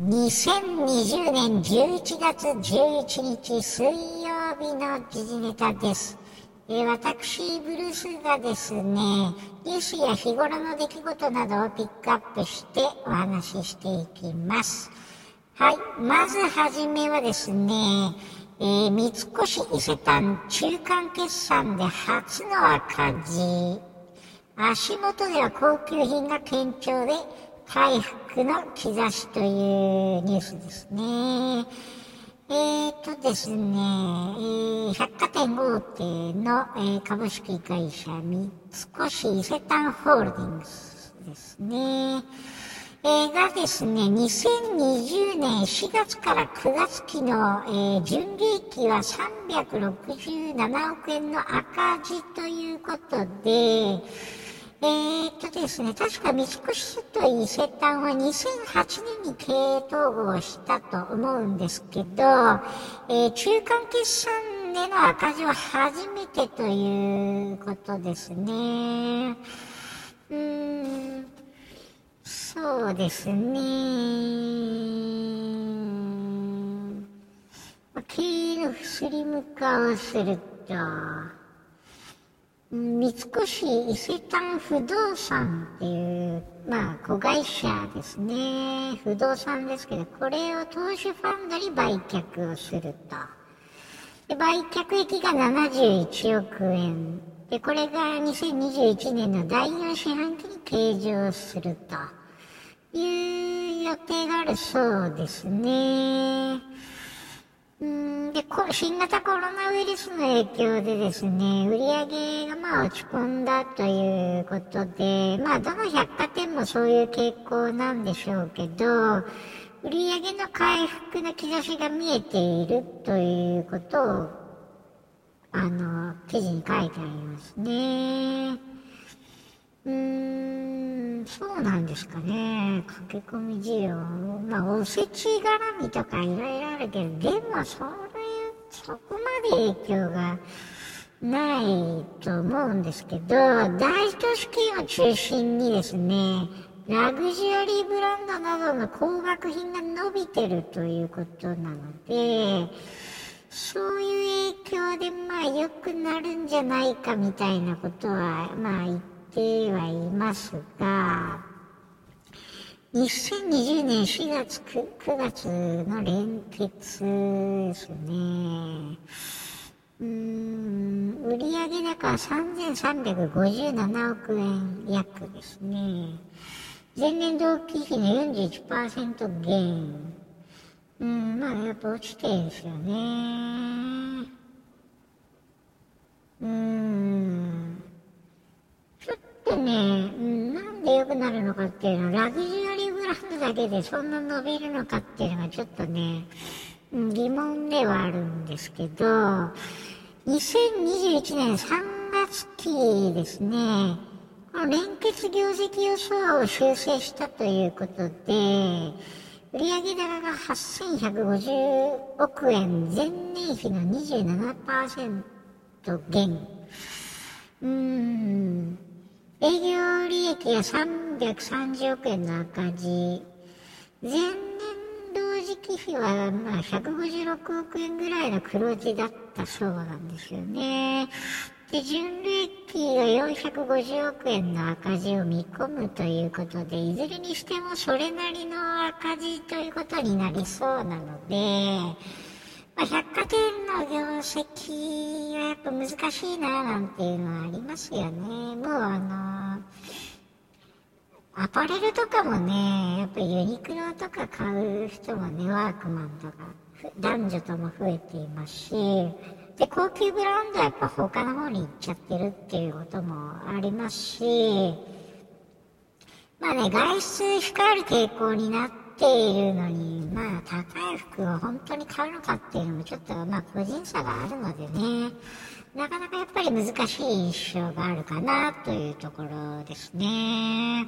2020年11月11日水曜日の時事ネタです。え私、ブルースがですね、ニュースや日頃の出来事などをピックアップしてお話ししていきます。はい。まずはじめはですね、えー三越伊勢丹中間決算で初の赤字。足元では高級品が堅調で回復の兆しというニュースですね。えーとですね、えー百貨店大手の、えー株式会社三越伊勢丹ホールディングスですね。えーがですね、2020年4月から9月期の、えー純利益は367億円の赤字ということで、えー、っとですね、確か三越と伊勢丹は2008年に経営統合したと思うんですけど、えー中間決算での赤字は初めてということですね。うん、そうですね。経営のスリム化をすると、三越伊勢丹不動産っていう、まあ、子会社ですね。不動産ですけど、これを投資ファンドに売却をすると。で売却益が71億円。で、これが2021年の第4四半期に計上するという予定があるそうですね。うんで、新型コロナウイルスの影響でですね、売り上げがまあ落ち込んだということで、まあどの百貨店もそういう傾向なんでしょうけど、売り上げの回復の兆しが見えているということを、あの、記事に書いてありますね。うーん、そうなんですかね。駆け込み需要。まあ、おせち絡みとかいろいろあるけど、でも、それ、そこまで影響がないと思うんですけど、大都市圏を中心にですね、ラグジュアリーブランドなどの高額品が伸びてるということなので、そういう影響でまあ良くなるんじゃないかみたいなことはまあ言ってはいますが、2020年4月 9, 9月の連結ですね。うん、売上高は3357億円約ですね。前年同期比の41%減。うん、まあやっぱ落ちてるんですよね。うん。ちょっとね、うん、なんで良くなるのかっていうのは、ラグジュランドだけでそんな伸びるのかっていうのがちょっとね、疑問ではあるんですけど、2021年3月期ですね、この連結業績予想を修正したということで、売上高が8150億円、前年比の27%減。うん。営業利益が330億円の赤字。前年同時期比はまあ156億円ぐらいの黒字だったそうなんですよね。で、純利益が450億円の赤字を見込むということで、いずれにしてもそれなりの赤字ということになりそうなので、まあ、百貨店の業績はやっぱ難しいななんていうのはありますよね。もうあの、アパレルとかもね、やっぱりユニクロとか買う人もね、ワークマンとか、男女とも増えていますし、で、高級ブランドはやっぱ他の方に行っちゃってるっていうこともありますし、まあね、外出控える傾向になっているのに、まあ、高い服を本当に買うのかっていうのもちょっと、まあ、個人差があるのでね、なかなかやっぱり難しい印象があるかなというところですね。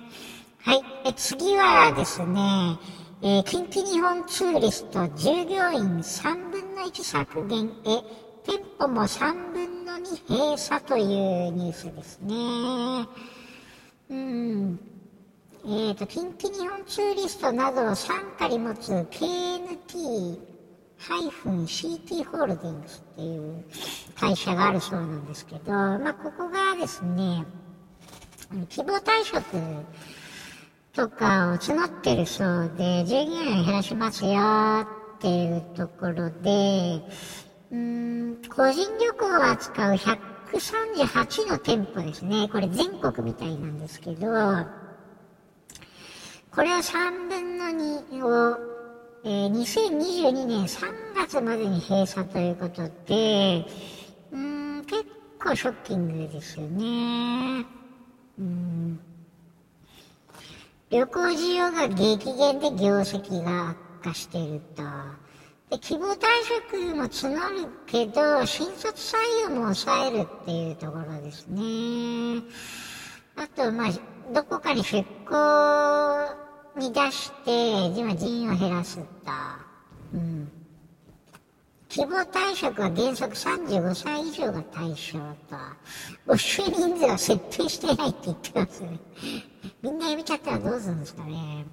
はい。え次はですね、えー近畿日本ツーリスト従業員3分の1削減へ、店舗も3分の2閉鎖というニュースですね。うん。えーと、近畿日本ツーリストなどを傘下に持つ KNT-CT ホールディングスっていう会社があるそうなんですけど、まあ、ここがですね、希望退職とかを募ってるそうで、従業員を減らしますよっていうところで、うん、個人旅行を扱う138の店舗ですね。これ全国みたいなんですけど、これは3分の2を、えー、2022年3月までに閉鎖ということで、うん、結構ショッキングですよね。うん旅行需要が激減で業績が悪化していると。で希望退職も募るけど、新卒採用も抑えるっていうところですね。あと、まあ、どこかに出向に出して、今人員を減らすと。うん。希望退職は原則35歳以上が対象と。募集人数は設定してないって言ってますね。みんな辞めちゃったらどうするんですかね。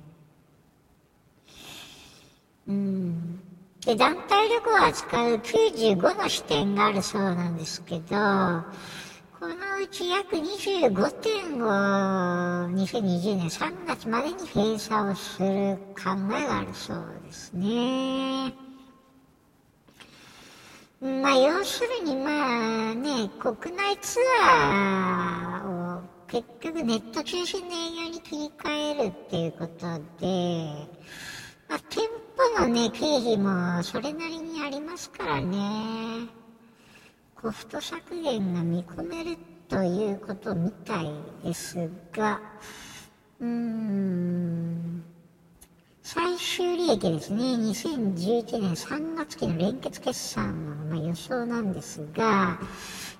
うん。で、団体旅行を扱う95の支店があるそうなんですけど、このうち約25店を2020年3月までに閉鎖をする考えがあるそうですね。まあ、要するにまあね、国内ツアーを結局ネット中心の営業に切り替えるっていうことで、まあ、店舗のね、経費もそれなりにありますからね。コスト削減が見込めるということみたいですが、うーん、最終利益ですね、2011年3月期の連結決算の予想なんですが、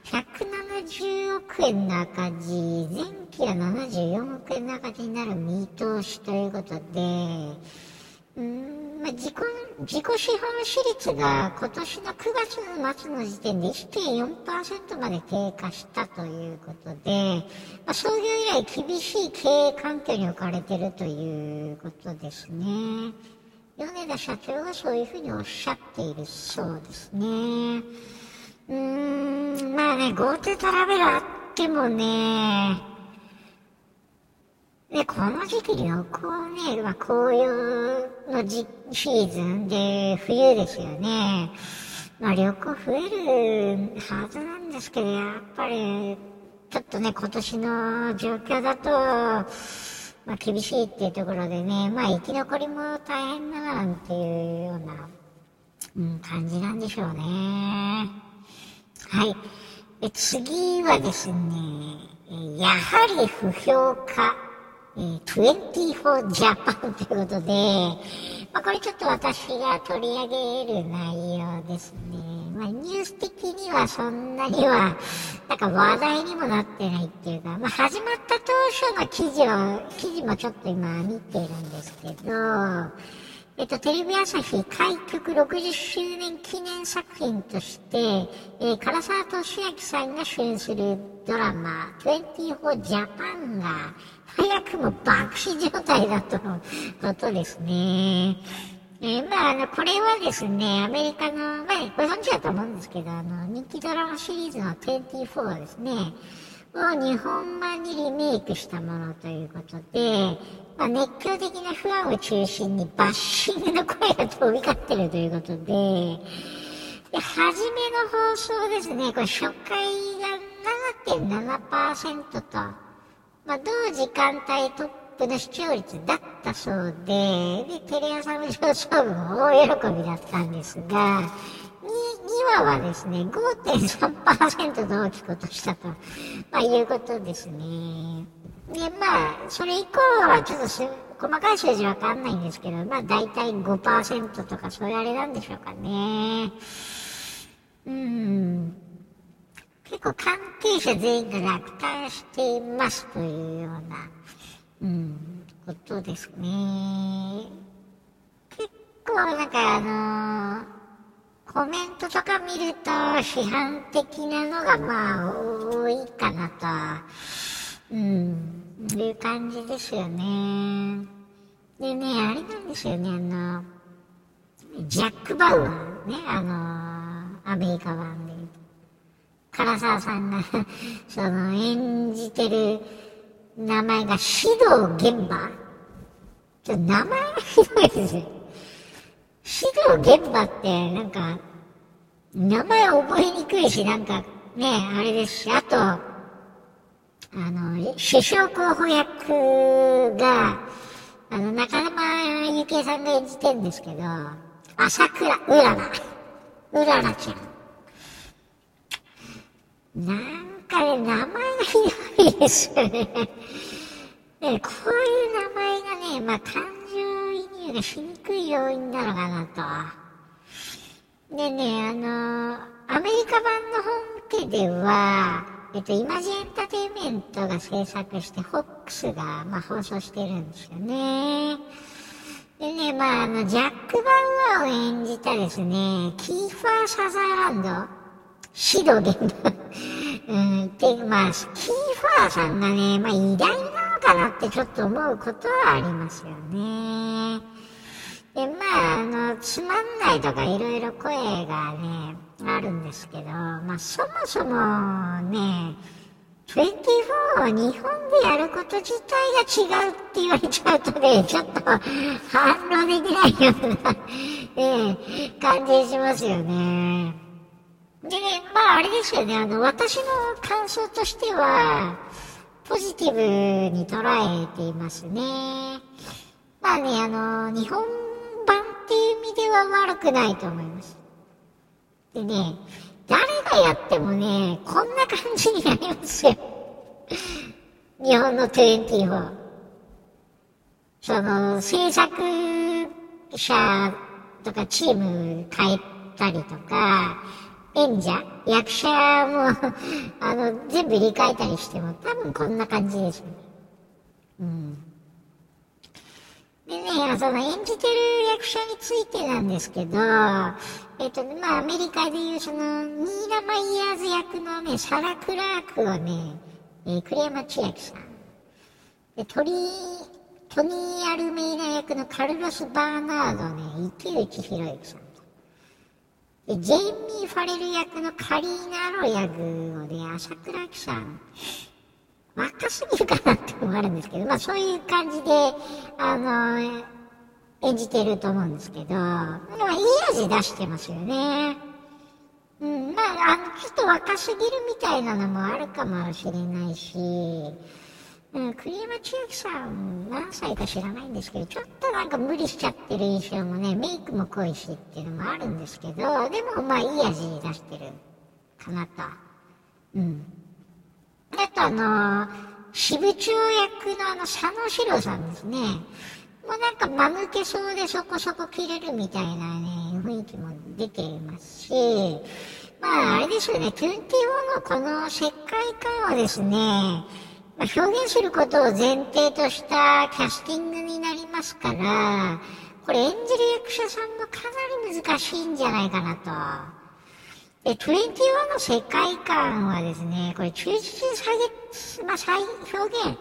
107 10億円の赤字、前期は74億円の赤字になる見通しということで、うんま、自己自己資本比率が今年の9月の末の時点で1.4%まで低下したということで、まあ、創業以来厳しい経営環境に置かれているということですね。米田社長がそういうふうにおっしゃっているそうですね。うーん、まあね、GoTo トラベルあってもね、で、この時期旅行ね、まあ、紅葉の時シーズンで冬ですよね。まあ、旅行増えるはずなんですけど、やっぱり、ちょっとね、今年の状況だと、まあ、厳しいっていうところでね、まあ、生き残りも大変だなんていうような、うん、感じなんでしょうね。はい。で次はですね、やはり不評価。え、24ジャパンということで、まあ、これちょっと私が取り上げる内容ですね。まあ、ニュース的にはそんなには、なんか話題にもなってないっていうか、まあ、始まった当初の記事を、記事もちょっと今見てるんですけど、えっと、テレビ朝日開局60周年記念作品として、えー、唐沢俊明さんが主演するドラマ、24ジャパンが、早くも爆死状態だとのことですね。えー、まあ、あの、これはですね、アメリカの、まあ、ご存知だと思うんですけど、あの、人気ドラマシリーズの24はですね、を日本版にリメイクしたものということで、まあ、熱狂的なファンを中心にバッシングの声が飛び交ってるということで、で、初めの放送ですね、これ初回が7.7%と、まあ、同時間帯トップの視聴率だったそうで、で、テレ朝の上層部も大喜びだったんですが、2, 話はですね、5.3%同期ことしたと、まあ、いうことですね。で、まあ、それ以降はちょっとす細かい数字わかんないんですけど、まあ、大体5%とかそういうあれなんでしょうかね。うん。結構関係者全員が落胆していますというような、うん、ことですね。結構なんかあのー、コメントとか見ると批判的なのがまあ多いかなと、うん、いう感じですよね。でね、あれなんですよね、あの、ジャック・バウアーね、あの、アメリカ版で。唐沢さんが その、演じてる名前が指導現場ちょ名前がひどいですよ。指導現場って、なんか、名前覚えにくいし、なんか、ね、あれですし、あと、あの、首相候補役が、あの、中山ゆきえさんが演じてんですけど、朝倉うらら、うららちゃん。なんかね、名前がひどいですよね。ねこういう名前がね、まあ、感情移入がしにくい要因なのかなと。でね、あの、アメリカ版の本家では、えっと、イマジエンターテイメントが制作して、ホックスが、まあ、放送してるんですよね。でね、まあ、あの、ジャック・バウアーを演じたですね、キーファー・サザーランド、シドゲン うん、で、まあ、キーファーさんがね、まあ、偉大なのかなってちょっと思うことはありますよね。で、まあ、あの、つまんないとかいろいろ声がね、あるんですけど、まあ、そもそもね、24を日本でやること自体が違うって言われちゃうとね、ちょっと反論できないような、ええ、感じしますよね。でね、まああれですよね、あの、私の感想としては、ポジティブに捉えていますね。まあね、あの、日本版っていう意味では悪くないと思います。でね、誰がやってもね、こんな感じになりますよ。日本の24。その、制作者とかチーム変えたりとか、演者、役者もあの、全部入れ替えたりしても、多分こんな感じですよね。うん。でね、その演じてる役者についてなんですけど、えっ、と、まあ、アメリカでいうその、ニーラ・マイヤーズ役のね、サラ・クラークをね、えー、栗山千明さん。で、トリトニー・アルメイラ役のカルロス・バーナードね、池内博之さん。で、ジェイミー・ファレル役のカリーナ・アロ役をね、朝倉明さん。若すぎるかなってのもあるんですけど、まあそういう感じで、あの、演じてると思うんですけど、まあいい味出してますよね。うん、まあ、あの、ちょっと若すぎるみたいなのもあるかもしれないし、うん、栗山千明さん何歳か知らないんですけど、ちょっとなんか無理しちゃってる印象もね、メイクも濃いしっていうのもあるんですけど、でもまあいい味出してるかなと。うん。あとあの支部長役のあの佐野史郎さんですね。もうなんか間抜けそうでそこそこ切れるみたいなね、雰囲気も出ていますし、まああれですよね、24のこの世界観はですね、まあ、表現することを前提としたキャスティングになりますから、これ演じる役者さんもかなり難しいんじゃないかなと。で、21の世界観はですね、これ忠実に再まあ、再表現、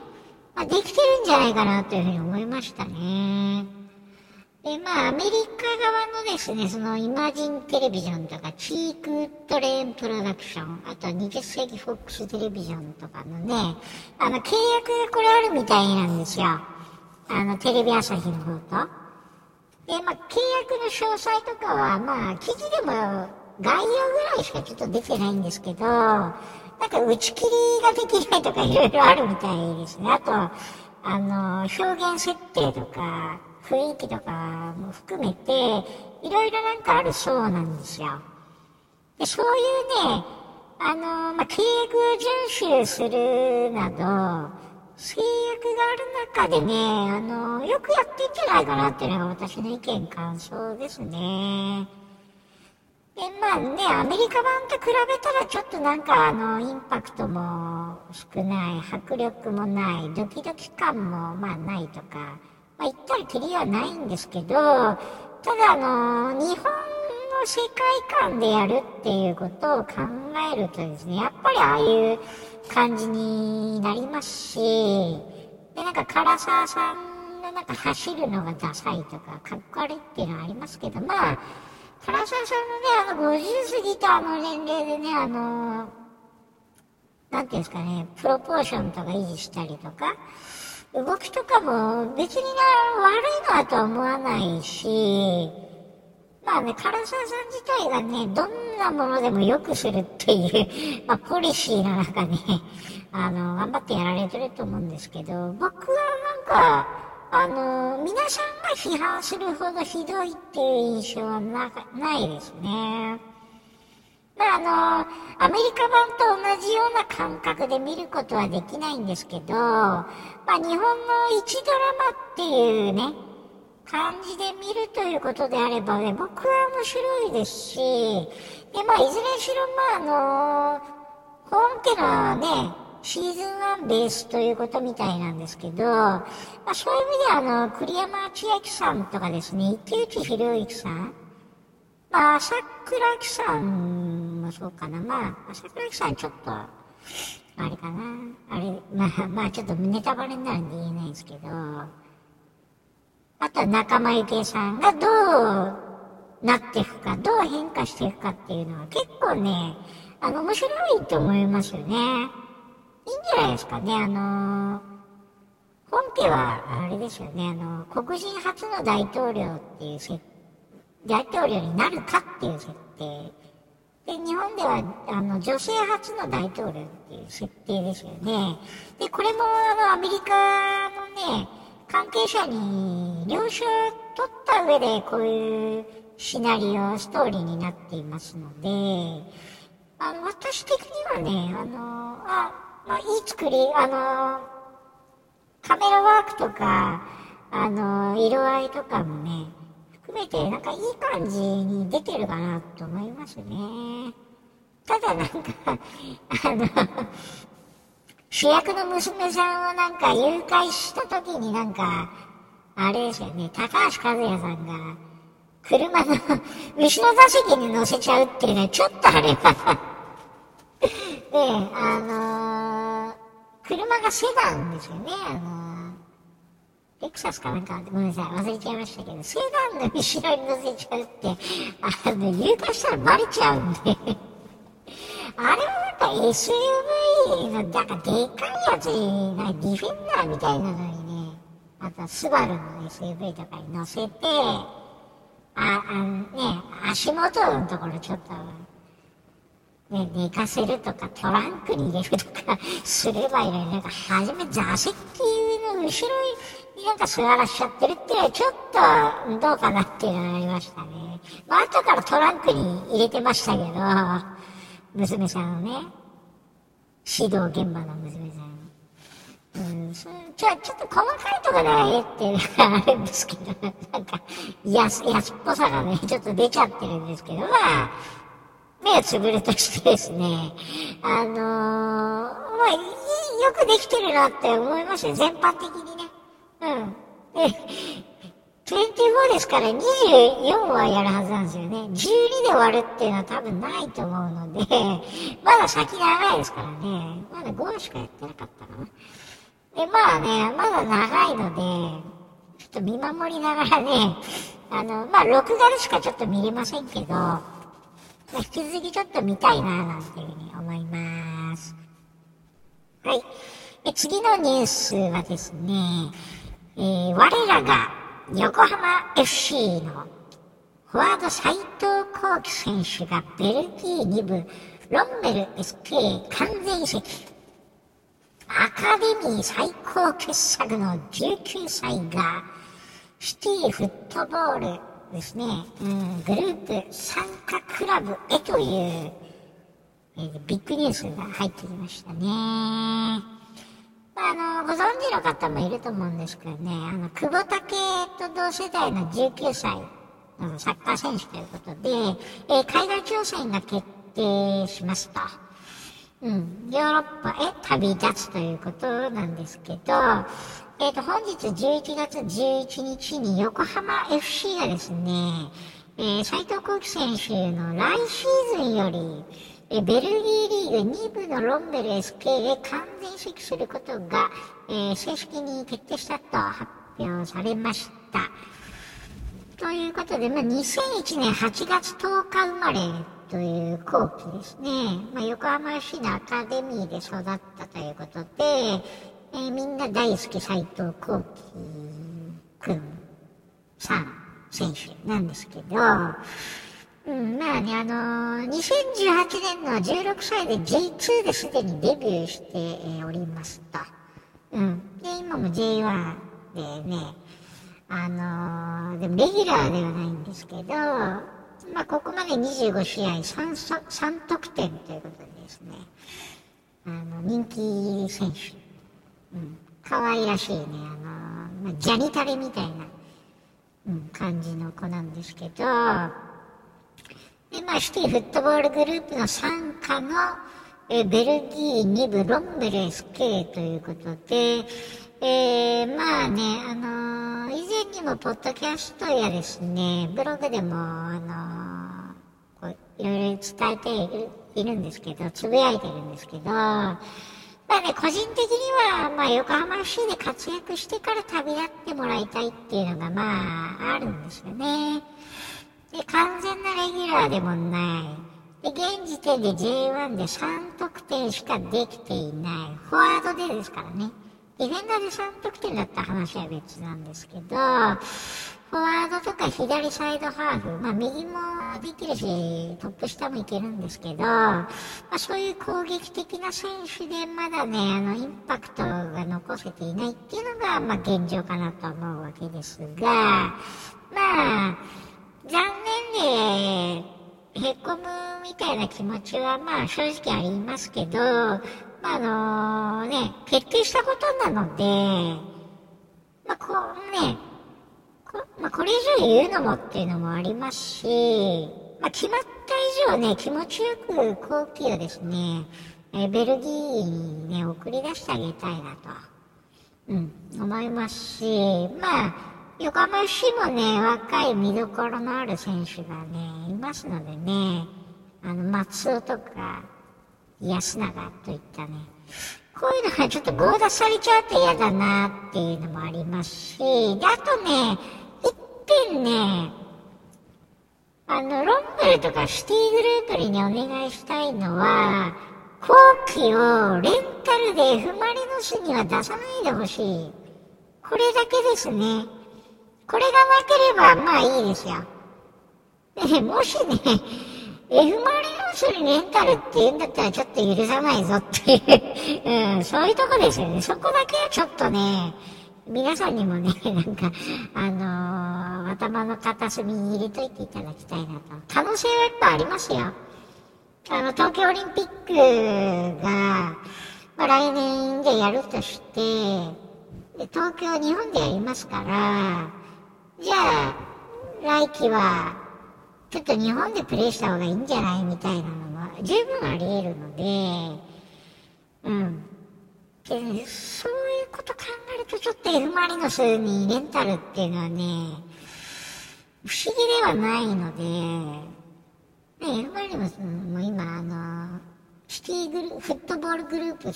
まあ、できてるんじゃないかなというふうに思いましたね。で、まあ、アメリカ側のですね、そのイマジンテレビジョンとか、チークウッドレーンプロダクション、あとは20世紀フォックステレビジョンとかのね、あの、契約がこれあるみたいなんですよ。あの、テレビ朝日の方と。で、まあ、契約の詳細とかは、まあ、記事でも概要ぐらいしかちょっと出てないんですけど、なんか打ち切りができないとかいろいろあるみたいですね。あと、あの、表現設定とか、雰囲気とかも含めて、いろいろなんかあるそうなんですよ。で、そういうね、あの、まあ、契約を遵守するなど、制約がある中でね、あの、よくやってんじゃないかなっていうのが私の意見感想ですね。で、まあね、アメリカ版と比べたらちょっとなんかあの、インパクトも少ない、迫力もない、ドキドキ感もまあないとか、まあ言ったらきりはないんですけど、ただあの、日本の世界観でやるっていうことを考えるとですね、やっぱりああいう感じになりますし、で、なんか唐沢さんのなんか走るのがダサいとか、かっこ悪いっていうのはありますけど、まあ、唐沢さんのね、あの50過ぎたあの年齢でね、あの、なんていうんですかね、プロポーションとか維持したりとか、動きとかも別にな悪いのはとは思わないし、まあね、唐沢さん自体がね、どんなものでも良くするっていう、まあ、ポリシーの中で、あの、頑張ってやられてると思うんですけど、僕はなんか、あの、皆さんが批判するほどひどいっていう印象はなないですね。まあ、あの、アメリカ版と同じような感覚で見ることはできないんですけど、まあ、日本の一ドラマっていうね、感じで見るということであればね、僕は面白いですし、で、まあ、いずれにしろ、まあ、あの、本家のね、シーズン1ベースということみたいなんですけど、まあ、そういう意味であの、栗山千明さんとかですね、池内博之さん、まあ、朝倉木さんもそうかな、まあ、朝倉木さんちょっと、あれかな、あれ、まあ、まあ、ちょっとネタバレになるんで言えないんですけど、あとは仲間由紀さんがどうなっていくか、どう変化していくかっていうのは結構ね、あの、面白いと思いますよね。いいんじゃないですかね、あの本家は、あれですよね、あの、黒人初の大統領っていう設大統領になるかっていう設定。で、日本では、あの、女性初の大統領っていう設定ですよね。で、これも、あの、アメリカのね、関係者に了承を取った上でこういうシナリオ、ストーリーになっていますので、あの、私的にはね、あの、あ、まあ、いい作り、あの、カメラワークとか、あの、色合いとかもね、含めて、なんかいい感じに出てるかなと思いますね。ただなんかあの主役の娘さんをなんか誘拐した時になんか、あれですよね、高橋和也さんが、車の後ろ座席に乗せちゃうっていうのは、ちょっとあれはで、あのー、車がセダンですよね、あのー、レクサスかなんか、ごめんなさい、忘れちゃいましたけど、セダンの後ろに乗せちゃうって、あの、誘拐したらバレちゃうんで。あれはなんか SUV の、なんかでっかいやつに、なディフェンダーみたいなのにね、あとスバルの SUV とかに乗せて、あ、あのね、足元のところちょっと、ね、寝かせるとか、トランクに入れるとかすればいいのに、なんか、はじめ座席の後ろになんか座らしちゃってるっていうのは、ちょっとどうかなっていうのがありましたね。まあ、後からトランクに入れてましたけど、娘さんをね、指導現場の娘さん。うん、そちょ、ちょっと細かいところはええっていうのがあるんですけど、なんか、安、安っぽさがね、ちょっと出ちゃってるんですけど、まあ、目をつぶるとしてですね、あのー、まあ、よくできてるなって思いますよ、全般的にね。うん。で、24ですから24はやるはずなんですよね。12で終わるっていうのは多分ないと思うので、まだ先長いですからね。まだ5しかやってなかったかな。で、まあね、まだ長いので、ちょっと見守りながらね、あの、まあ、録画でしかちょっと見れませんけど、引き続きちょっと見たいな、なんていうふうに思います。はい。で次のニュースはですね、えー、我らが横浜 FC のフォワード斎藤幸輝選手がベルギー2部ロンメル SK 完全移籍。アカデミー最高傑作の19歳がシティフットボールですね、うん、グループ参加クラブへという、えー、ビッグニュースが入ってきましたね。まあの、ご存知の方もいると思うんですけどね、あの、久保建と同世代の19歳のサッカー選手ということで、えー、海外挑戦が決定しますと。うん、ヨーロッパへ旅立つということなんですけど、えっ、ー、と、本日11月11日に横浜 FC がですね、えー、斉藤幸輝選手の来シーズンより、えベルギーリーグ2部のロンベル SK へ完全移籍することが、えー、正式に決定したと発表されました。ということで、まあ、2001年8月10日生まれという後期ですね。まあ、横浜市のアカデミーで育ったということで、えー、みんな大好き斎藤幸輝くんさん選手なんですけど、うん、まあね、あのー、2018年の16歳で J2 ですでにデビューして、えおりますと。うん。で、今も J1 でね、あのー、でもレギュラーではないんですけど、まあ、ここまで25試合 3, 3得点ということでですね、あの、人気選手。うん。可愛らしいね、あの、まあ、ジャニタレみたいな、うん、感じの子なんですけど、で、まあ、シティフットボールグループの傘下の、えベルギー2部ロンベル SK ということで、えー、まあね、あのー、以前にもポッドキャストやですね、ブログでも、あのー、こういろいろ伝えているんですけど、つぶやいてるんですけど、まあね、個人的には、まあ、横浜市で活躍してから旅立ってもらいたいっていうのが、まあ、あるんですよね。で、完全なレギュラーでもない。で、現時点で J1 で3得点しかできていない。フォワードでですからね。ディフェンダーで3得点だった話は別なんですけど、フォワードとか左サイドハーフ、まあ右もできるし、トップ下もいけるんですけど、まあそういう攻撃的な選手でまだね、あの、インパクトが残せていないっていうのが、まあ現状かなと思うわけですが、まあ、残念で、へこむみたいな気持ちはまあ正直ありますけど、あ、あのね、決定したことなので、まあこうね、こ,、まあ、これ以上言うのもっていうのもありますし、まあ、決まった以上ね、気持ちよく後期をですね、えベルギーにね、送り出してあげたいなと、うん、思いますし、まあ、横浜市もね、若い見どころのある選手がね、いますのでね、あの、松尾とか、安永といったね、こういうのがちょっと強奪されちゃうと嫌だなっていうのもありますし、で、あとね、一点ね、あの、ロンベルとかシティグループにお願いしたいのは、後期をレンタルで F マリノスには出さないでほしい。これだけですね。これがなければ、まあいいですよ。で、もしね、F マリノスにレンタルって言うんだったらちょっと許さないぞっていう、うん、そういうとこですよね。そこだけはちょっとね、皆さんにもね、なんか、あのー、頭の片隅に入れといていただきたいなと。可能性はやっぱありますよ。あの、東京オリンピックが、まあ、来年でやるとして、で東京、日本でやりますから、じゃあ、来季は、ちょっと日本でプレイした方がいいんじゃないみたいなのも十分あり得るので、うん。で、そういうこと考えるとちょっと F マリノスにレンタルっていうのはね、不思議ではないので、ね、F マリノスも今、あの、シティグルフットボールグループ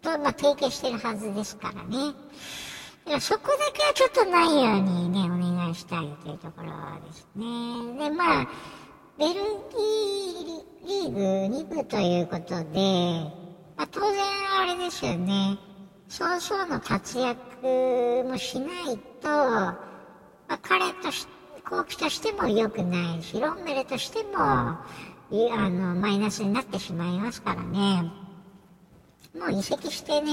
と、まあ、提携してるはずですからね。そこだけはちょっとないようにね、お願いしたいというところですね。で、まあ、ベルギーリーグ2部ということで、まあ、当然あれですよね。早々の活躍もしないと、まあ、彼とし、後期としても良くないし、ロンメルとしても、あの、マイナスになってしまいますからね。もう移籍してね、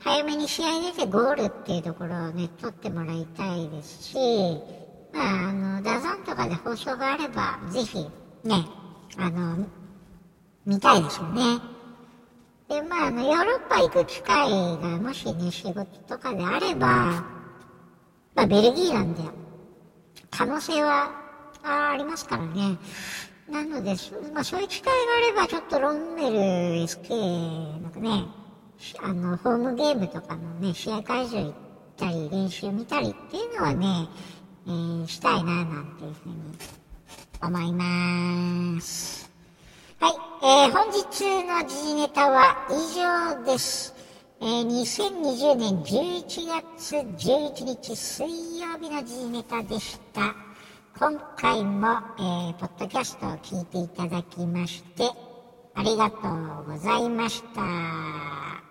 早めに試合出てゴールっていうところをね、取ってもらいたいですし、まあ、あの、ダゾンとかで放送があれば、ぜひ、ね、あの、見たいですよね。で、まあ、あの、ヨーロッパ行く機会がもしね、仕事とかであれば、まあ、ベルギーなんで、可能性はありますからね。なので、まあ、そういう機会があれば、ちょっとロンメル SK なんかね、あの、ホームゲームとかのね、試合会場行ったり、練習見たりっていうのはね、えー、したいな、なんていうふうに思います。はい。えー、本日の時事ネタは以上です。えー、2020年11月11日水曜日の時事ネタでした。今回も、えー、ポッドキャストを聞いていただきまして、ありがとうございました。